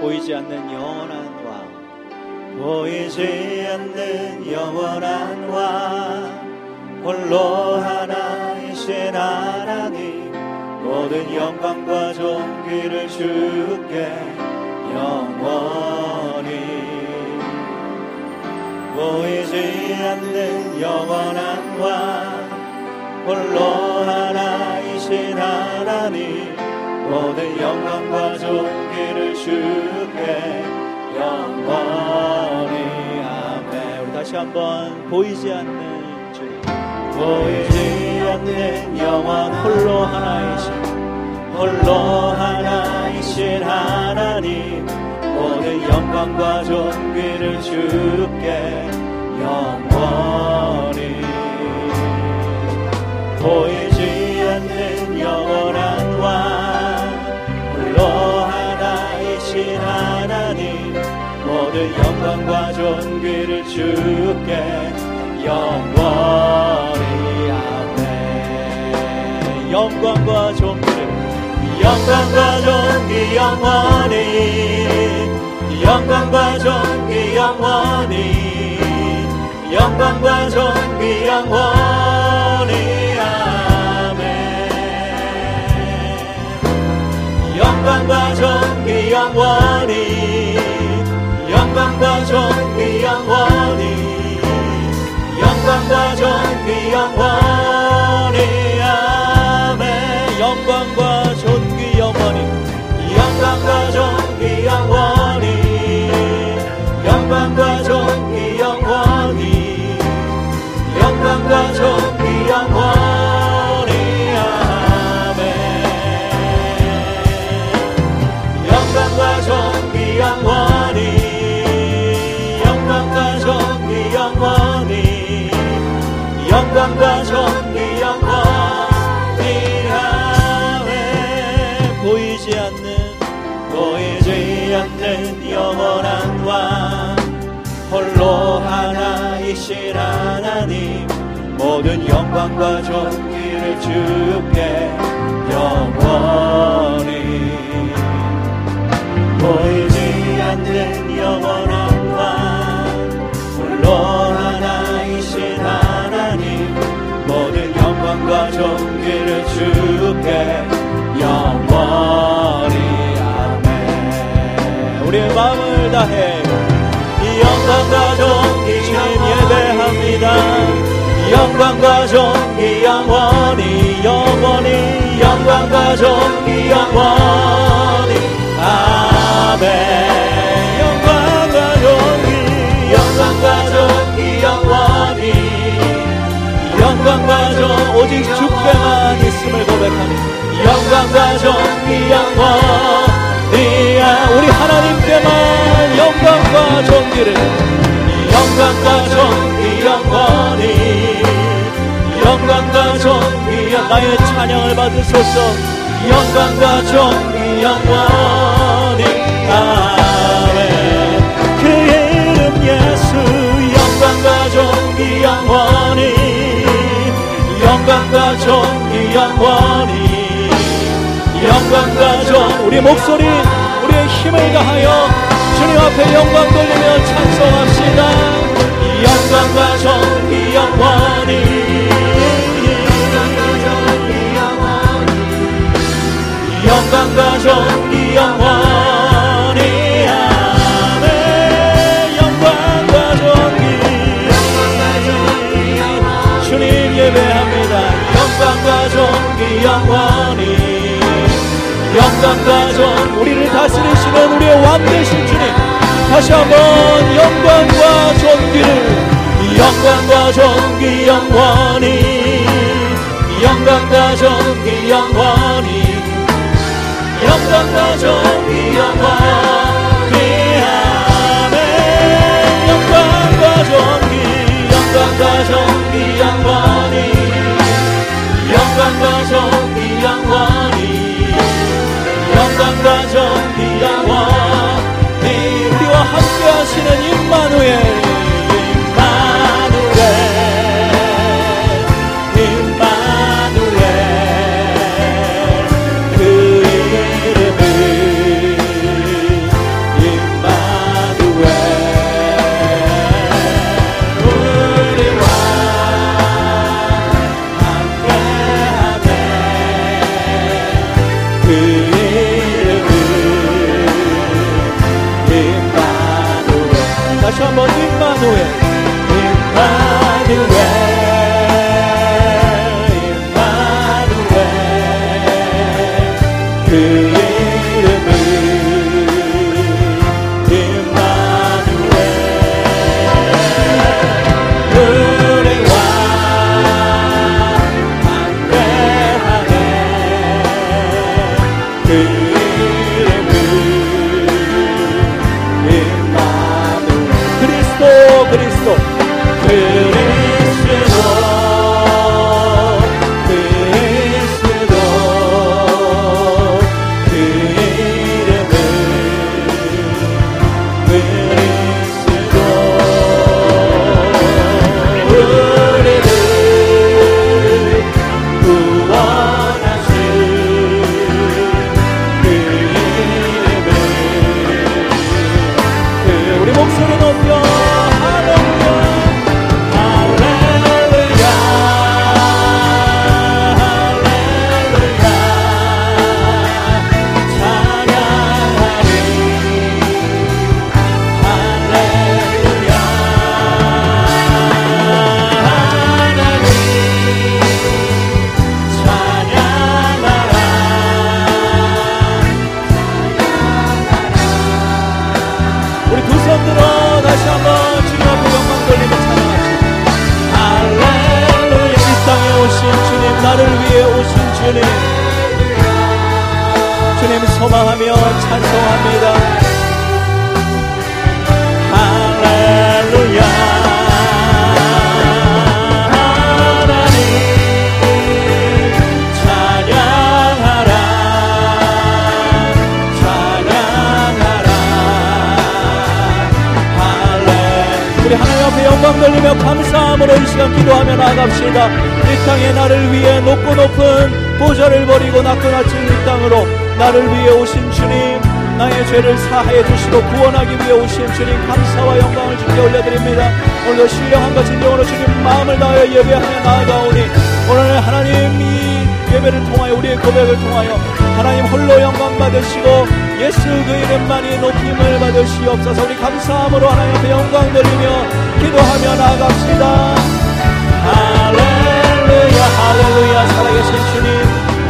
보이지 않는 영원한 왕. 보이지 않는 영원한 왕. 홀로 하나이신 하나님 모든 영광과 존귀를 주께 영원히. 보이지 않는 영원한 왕. 홀로 하나이신 하나님 모든 영광과 존귀를 주께 영원히. 아멘. 우리 다시 한번 보이지 않는 주 보이지 않는 영원 홀로 하나이신 홀로 하나이신 하나님. 모든 영광과 존귀를 주께 영원히. 보이지 영광과 존귀를 주께 영원히 아멘. 영광과 존귀를 영광과 존귀 영원히 영광과 존귀 영원히 영광과 존귀 영원히 아멘. 영광과 존귀 영원히 영원히. 아멘. 영광과 존귀 영원히. 영광과 존귀 영원히. 영광과 존귀 영원히. 영광과 존귀 영원히. 아멘. 영광과 존귀 영원히. 영광과 존귀 영원히 영광과 존귀 영원히 아멘 보이지 않는 보이지 않는 영원한 왕. 홀로 하나이신 하나님 모든 영광과 존귀를 주께 영원히 보이 존귀를 주께 영원히 아멘. 우리의 마음을 다해 이 영광과 존귀 예배합니다. 영광과 존귀 영원히 영원히 영광과 존귀 영원히 영광과 존귀를 영광과 존귀 영원히 영광과 존귀 나의 찬양을 받으소서. 영광과 존귀 영원히 아멘 그의 이름 예수. 영광과 존귀 영원히 영광과 존귀 영원히 영광과 존 우리 목소리 우리의 힘을 다하여 주님 앞에 영광 돌리며 찬송합시다. 영광과 존귀 영원히. 영광과 존귀 영원히. 아멘. 영광과 존귀 주님 예배합니다. 영광과 존귀 영원히 존 우리를 다스리시는 우리의 왕 되신 주님. 다시 한번 영광과 존귀를 영광과 존귀 영원히 영광과 존귀 영원히 영광과 존귀 영원히 아멘 영광과 존귀 영광과 존귀 영원히 임 돌리며 감사함으로 이 시간 기도하며 나아갑시다. 이 땅에 나를 위해 높고 높은 보좌를 버리고 낮고 낮은 이 땅으로 나를 위해 오신 주님 나의 죄를 사하여 주시고 구원하기 위해 오신 주님 감사와 영광을 주께 올려드립니다. 오늘도 신령함과 진정으로 주님 마음을 다하여 예배하며 나아가오니 오늘 하나님 이 예배를 통하여 우리의 고백을 통하여 하나님 홀로 영광 받으시고 예수 그 이름만이 높임을 받으시옵소서. 우리 감사함으로 하나님 앞에 영광 돌리며 기도하며 나아갑시다. 할렐루야 할렐루야. 살아계신 주님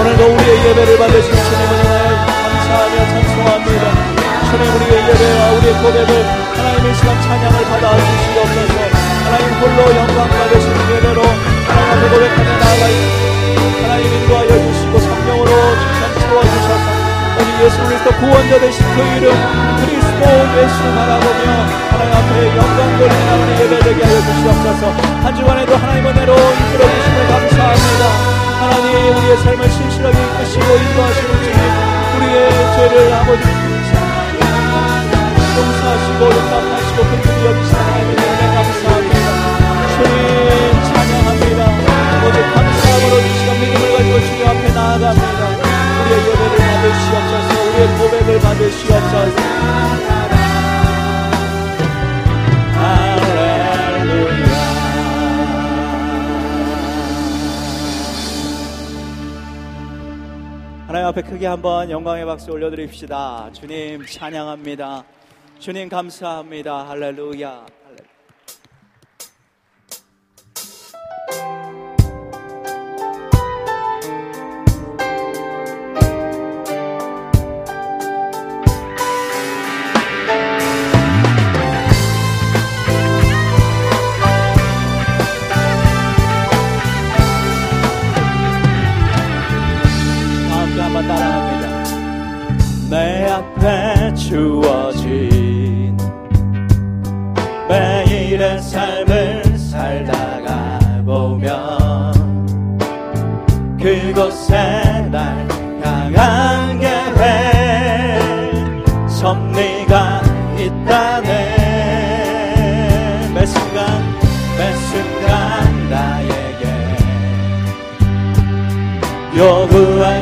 오늘도 우리의 예배를 받으신 주님을 인하여 감사하며 찬송합니다. 주님 우리의 예배와 우리의 고백을 하나님의 시간 찬양을 받아 주시옵소서 구원자 되신 그 이름 그리스도 예수 바라보며 하나님 앞에 영광 돌리는 하나님 예배되게 하여 주시옵소서. 한 주간에도 하나님 은혜로 이끌어 주심을 감사합니다. 하나님 우리의 삶을 신실하게 이끄시고 인도하시는 주님 우리의 죄를 아버지 용서하시고 용납하시고 긍휼히 여기시는 하나님의 은혜 감사합니다. 주님 찬양합니다. 오직 감사함으로 이 시간 믿음을 가지고 주님 앞에 나아갑니다. 우리의 예배를 받으시옵소서 고백을 받으시옵소서 하나님 앞에 크게 한번 영광의 박수 올려드립시다. 주님 찬양합니다. 주님 감사합니다. 할렐루야. 삶을 살다가 보면 그곳에 날 향한 계획 섭리가 있다네. 매 순간 매 순간 나에게 요구하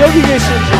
여기 계신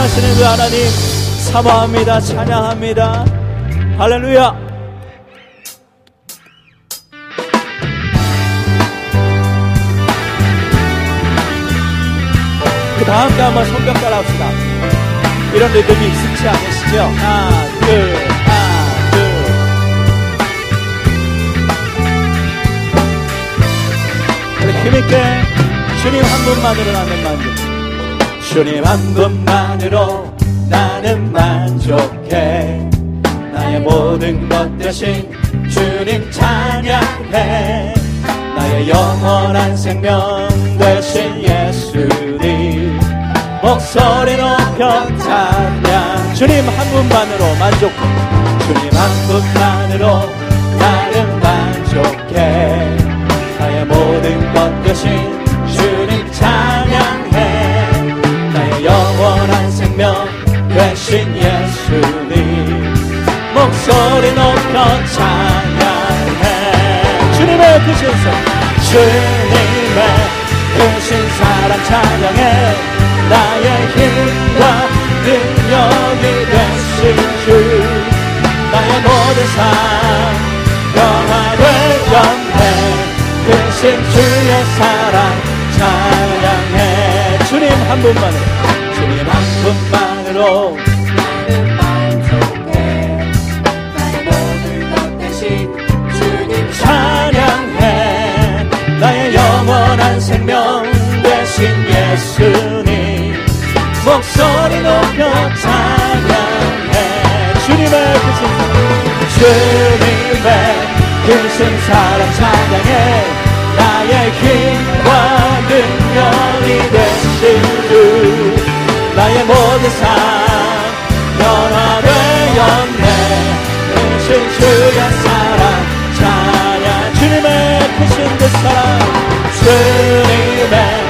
말씀하시는 그 하나님 사모합니다 찬양합니다. 할렐루야. 그 다음 때 한번 손뼉 따라합시다. 이런 리듬이 익숙치 않으시죠? 하나 둘 하나 둘. 우리 힘있게 주님 한 분만으로 나는 만족 주님 한 분만으로 나는 만족해. 나의 모든 것 대신 주님 찬양해. 나의 영원한 생명 되신 예수님. 목소리 높여 찬양. 주님 한 분만으로 만족해 주님 한 분만으로 높여 찬양해 주님의 그 신성 주님의 크신 사랑 찬양해. 나의 힘과 능력이 되신 주 나의 모든 삶 변화될 연대 크신 주의 사랑 찬양해. 주님 한 분만으로. 주님 한 분만으로 예수님 목소리 높여 찬양해. 주님의 그 주님의 크신 사랑 찬양해. 나의 힘과 능력이 되신 주 나의 모든 삶 변화 되었네. 크신 주의 사랑 찬양 주님의 크신 그 사랑 주님의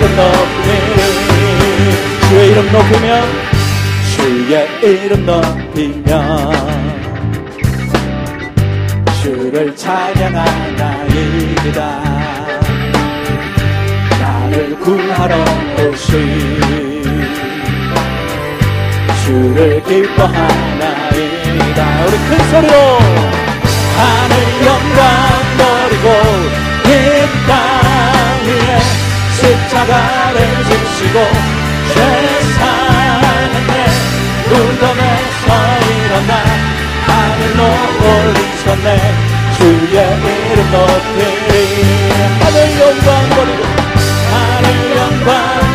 이름 높이리 주의 이름 높이며 주의 이름 높이며 주를 찬양하나이다. 나를 구하러 오신 주를 기뻐하나이다. 우리 큰 소리로 하늘 영광 버리고 십자가를 지시고 죄사했네 무덤에서 일어나 하늘로 올리셨네 주의 이름 높이리 하늘 영광 버리고 하늘 영광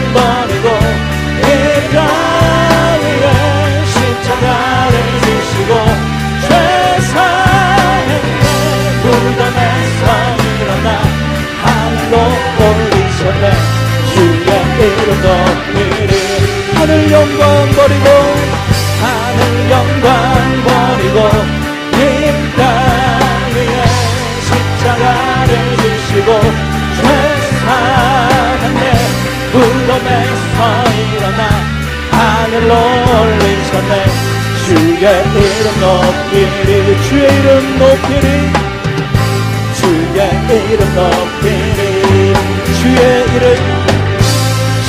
이름 높이리 하늘 영광 버리고 하늘 영광 버리고 이땅 위에 십자가를 지시고 죄사했네 무덤에서 일어나 하늘로 올리셨네 주의 이름 높이리 주의 이름 높이리 주의 이름 높이리 주의 이름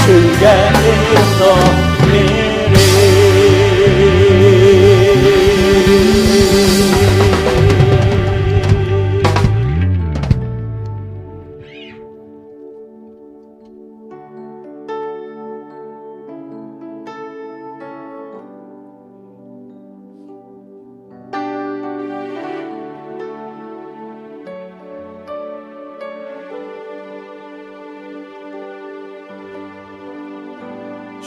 주의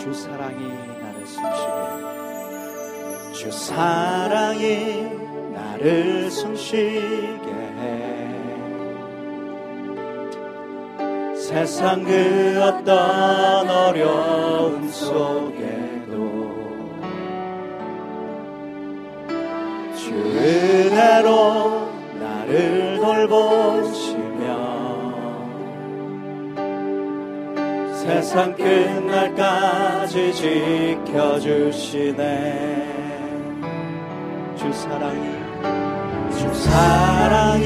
주 사랑이 나를 숨쉬게 주 사랑이 나를 숨쉬게 해. 세상 그 어떤 어려움 속에 세상 끝날까지 지켜주시네. 주 사랑이 주 사랑이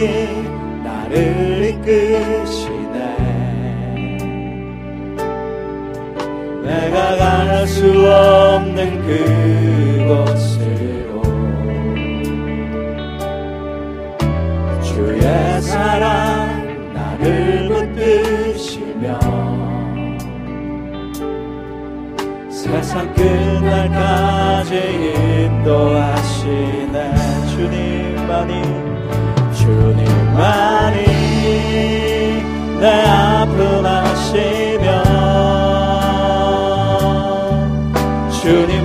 나를 이끄시네. 내가 갈 수 없는 그곳으로 주의 사랑 세상 끝날까지 인도하시네. 주님만이 주님만이 내 아픔 아시며 주님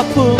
내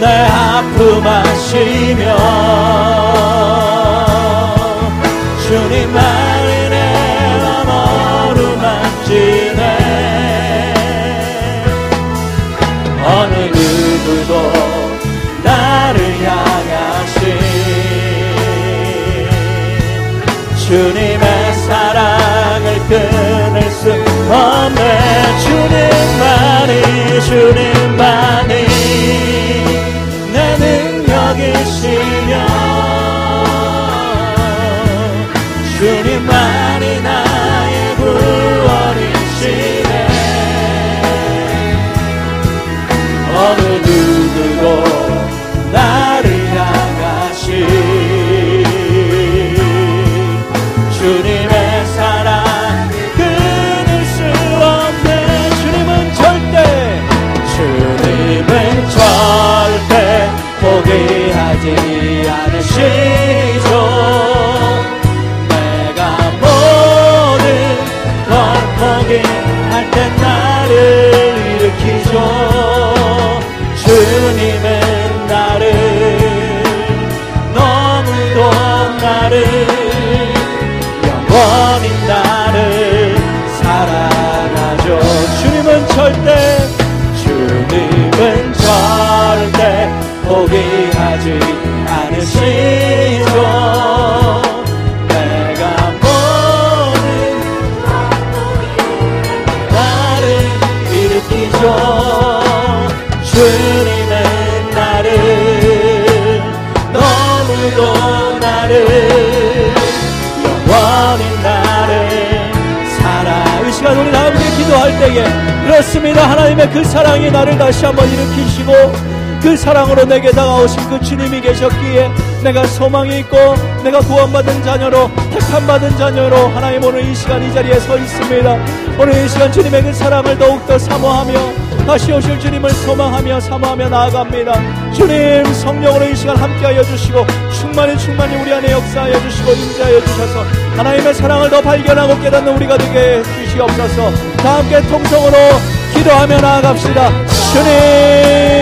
내 아픔 아시며 주님만이 내 언어를 만지네 어느 누구도 나를 향하신 주님의 사랑을 끊을 수 없네. 주님만이 주님만이 능 포기하지 않으시죠 내가 모든 걸 포기할 때 나를 일으키죠. 주님은 나를 너무도 나를 포기하지 않으시죠. 내가 모든 나를 일으키죠. 주님은 나를 너무도 나를 영원히 나를 사랑 이 시간 우리 다 함께 기도할 때에 그렇습니다. 하나님의 그 사랑이 나를 다시 한번 일으키시고 그 사랑으로 내게 다가오신 그 주님이 계셨기에 내가 소망이 있고 내가 구원받은 자녀로 택함받은 자녀로 하나님 오늘 이 시간 이 자리에 서 있습니다. 오늘 이 시간 주님의 그 사랑을 더욱더 사모하며 다시 오실 주님을 소망하며 사모하며 나아갑니다. 주님 성령으로 이 시간 함께하여 주시고 충만히 충만히 우리 안에 역사하여 주시고 임재하여 주셔서 하나님의 사랑을 더 발견하고 깨닫는 우리가 되게 해주시옵소서. 다 함께 통성으로 기도하며 나아갑시다. 주님